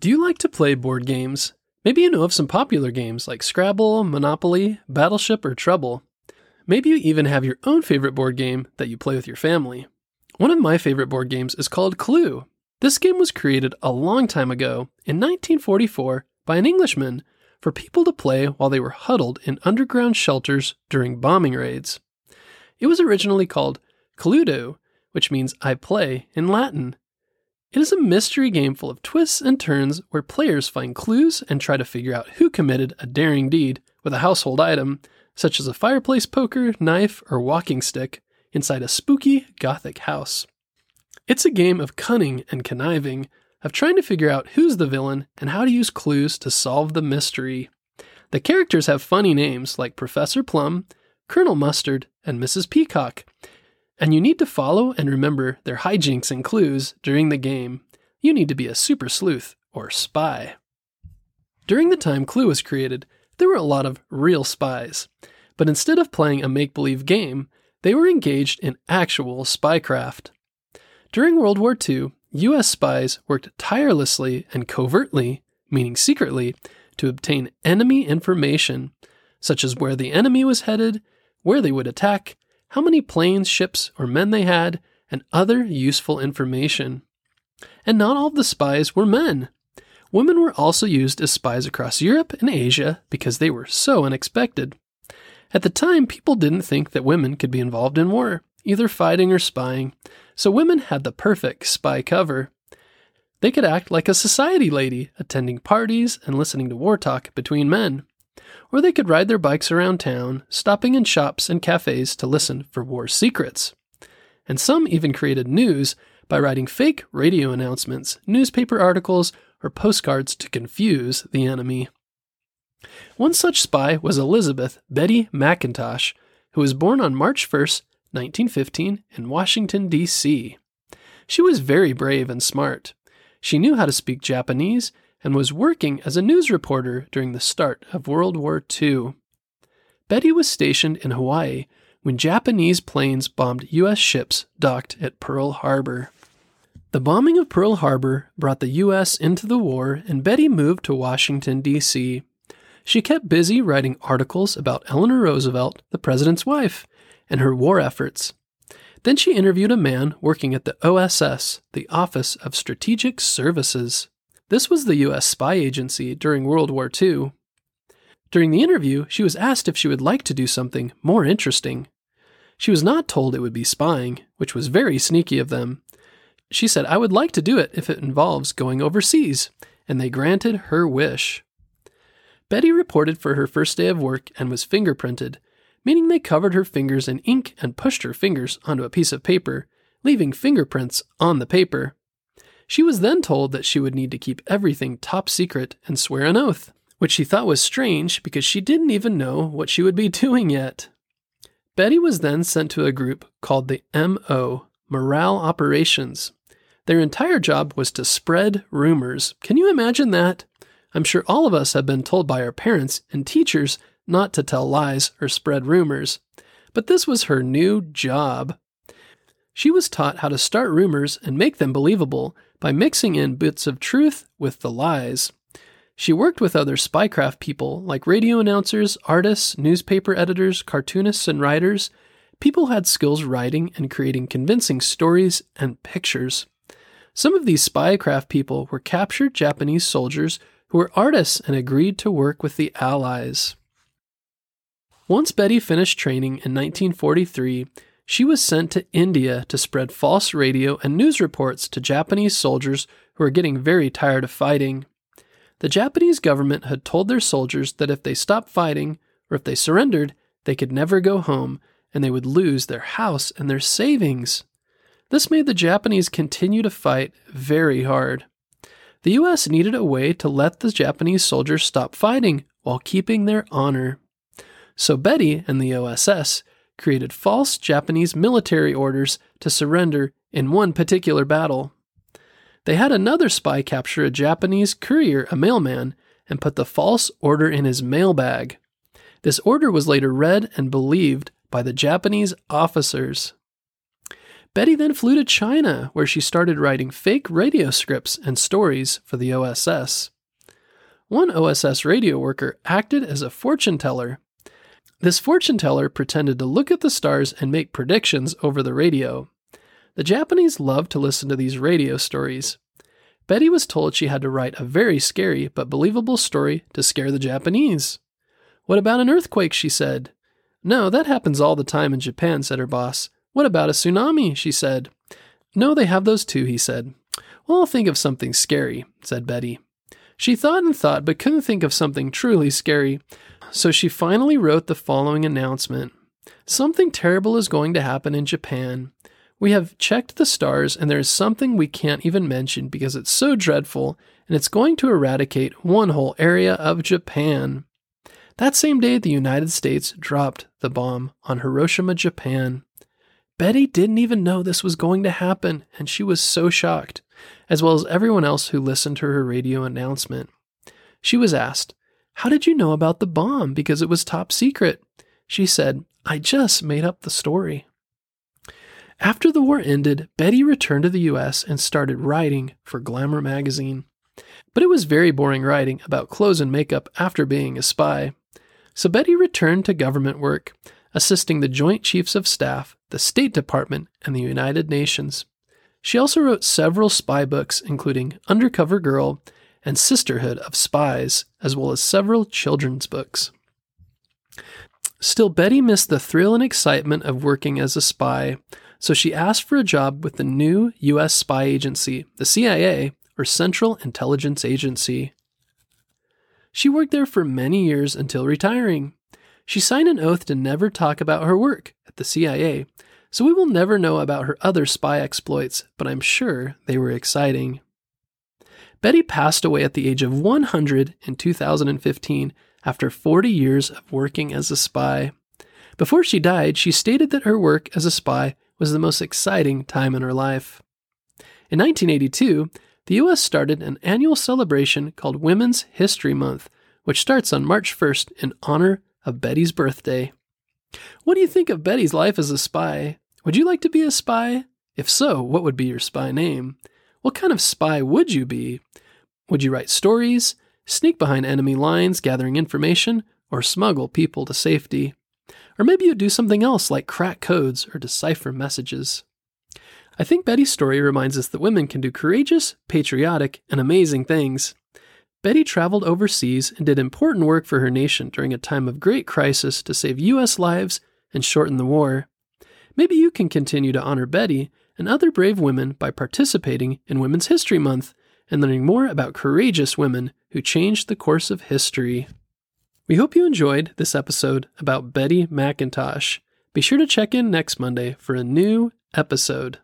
Do you like to play board games? Maybe you know of some popular games like Scrabble, Monopoly, Battleship, or Trouble. Maybe you even have your own favorite board game that you play with your family. One of my favorite board games is called Clue. This game was created a long time ago, in 1944, by an Englishman for people to play while they were huddled in underground shelters during bombing raids. It was originally called Cluedo, which means I play in Latin. It is a mystery game full of twists and turns where players find clues and try to figure out who committed a daring deed with a household item, such as a fireplace poker, knife, or walking stick, inside a spooky Gothic house. It's a game of cunning and conniving, of trying to figure out who's the villain and how to use clues to solve the mystery. The characters have funny names like Professor Plum, Colonel Mustard, and Mrs. Peacock, and you need to follow and remember their hijinks and clues during the game. You need to be a super sleuth or spy. During the time Clue was created, there were a lot of real spies. But instead of playing a make believe game, they were engaged in actual spycraft. During World War II, US spies worked tirelessly and covertly, meaning secretly, to obtain enemy information, such as where the enemy was headed, where they would attack, how many planes, ships, or men they had, and other useful information. And not all of the spies were men. Women were also used as spies across Europe and Asia because they were so unexpected. At the time, people didn't think that women could be involved in war, either fighting or spying, so women had the perfect spy cover. They could act like a society lady, attending parties and listening to war talk between men or they could ride their bikes around town, stopping in shops and cafes to listen for war secrets. And some even created news by writing fake radio announcements, newspaper articles, or postcards to confuse the enemy. One such spy was Elizabeth Betty McIntosh, who was born on March 1, 1915, in Washington, D.C. She was very brave and smart. She knew how to speak Japanese and was working as a news reporter during the start of World War II. Betty was stationed in Hawaii when Japanese planes bombed U.S. ships docked at Pearl Harbor. The bombing of Pearl Harbor brought the U.S. into the war, and Betty moved to Washington, D.C. She kept busy writing articles about Eleanor Roosevelt, the president's wife, and her war efforts. Then she interviewed a man working at the OSS, the Office of Strategic Services. This was the U.S. spy agency during World War II. During the interview, she was asked if she would like to do something more interesting. She was not told it would be spying, which was very sneaky of them. She said, I would like to do it if it involves going overseas, and they granted her wish. Betty reported for her first day of work and was fingerprinted, meaning they covered her fingers in ink and pushed her fingers onto a piece of paper, leaving fingerprints on the paper. She was then told that she would need to keep everything top secret and swear an oath, which she thought was strange because she didn't even know what she would be doing yet. Betty was then sent to a group called the MO, Morale Operations. Their entire job was to spread rumors. Can you imagine that? I'm sure all of us have been told by our parents and teachers not to tell lies or spread rumors. But this was her new job. She was taught how to start rumors and make them believable by mixing in bits of truth with the lies. She worked with other spycraft people like radio announcers, artists, newspaper editors, cartoonists, and writers. People had skills writing and creating convincing stories and pictures. Some of these spycraft people were captured Japanese soldiers who were artists and agreed to work with the Allies. Once Betty finished training in 1943, she was sent to India to spread false radio and news reports to Japanese soldiers who were getting very tired of fighting. The Japanese government had told their soldiers that if they stopped fighting, or if they surrendered, they could never go home and they would lose their house and their savings. This made the Japanese continue to fight very hard. The US needed a way to let the Japanese soldiers stop fighting while keeping their honor. So Betty and the OSS created false Japanese military orders to surrender in one particular battle. They had another spy capture a Japanese courier, a mailman, and put the false order in his mailbag. This order was later read and believed by the Japanese officers. Betty then flew to China, where she started writing fake radio scripts and stories for the OSS. One OSS radio worker acted as a fortune teller. This fortune teller pretended to look at the stars and make predictions over the radio. The Japanese loved to listen to these radio stories. Betty was told she had to write a very scary but believable story to scare the Japanese. What about an earthquake? she said. No, that happens all the time in Japan, said her boss. What about a tsunami? she said. No, they have those too, he said. Well, I'll think of something scary, said Betty. She thought and thought, but couldn't think of something truly scary. So she finally wrote the following announcement Something terrible is going to happen in Japan. We have checked the stars, and there is something we can't even mention because it's so dreadful, and it's going to eradicate one whole area of Japan. That same day, the United States dropped the bomb on Hiroshima, Japan. Betty didn't even know this was going to happen, and she was so shocked, as well as everyone else who listened to her radio announcement. She was asked, How did you know about the bomb? Because it was top secret. She said, I just made up the story. After the war ended, Betty returned to the US and started writing for Glamour magazine. But it was very boring writing about clothes and makeup after being a spy. So Betty returned to government work, assisting the Joint Chiefs of Staff, the State Department, and the United Nations. She also wrote several spy books, including Undercover Girl and Sisterhood of Spies, as well as several children's books. Still, Betty missed the thrill and excitement of working as a spy, so she asked for a job with the new U.S. spy agency, the CIA, or Central Intelligence Agency. She worked there for many years until retiring. She signed an oath to never talk about her work at the CIA, so we will never know about her other spy exploits, but I'm sure they were exciting. Betty passed away at the age of 100 in 2015 after 40 years of working as a spy. Before she died, she stated that her work as a spy was the most exciting time in her life. In 1982, the U.S. started an annual celebration called Women's History Month, which starts on March 1st in honor of Betty's birthday. What do you think of Betty's life as a spy? Would you like to be a spy? If so, what would be your spy name? What kind of spy would you be? Would you write stories, sneak behind enemy lines gathering information, or smuggle people to safety? Or maybe you'd do something else like crack codes or decipher messages. I think Betty's story reminds us that women can do courageous, patriotic, and amazing things. Betty traveled overseas and did important work for her nation during a time of great crisis to save U.S. lives and shorten the war. Maybe you can continue to honor Betty and other brave women by participating in Women's History Month and learning more about courageous women who changed the course of history. We hope you enjoyed this episode about Betty McIntosh. Be sure to check in next Monday for a new episode.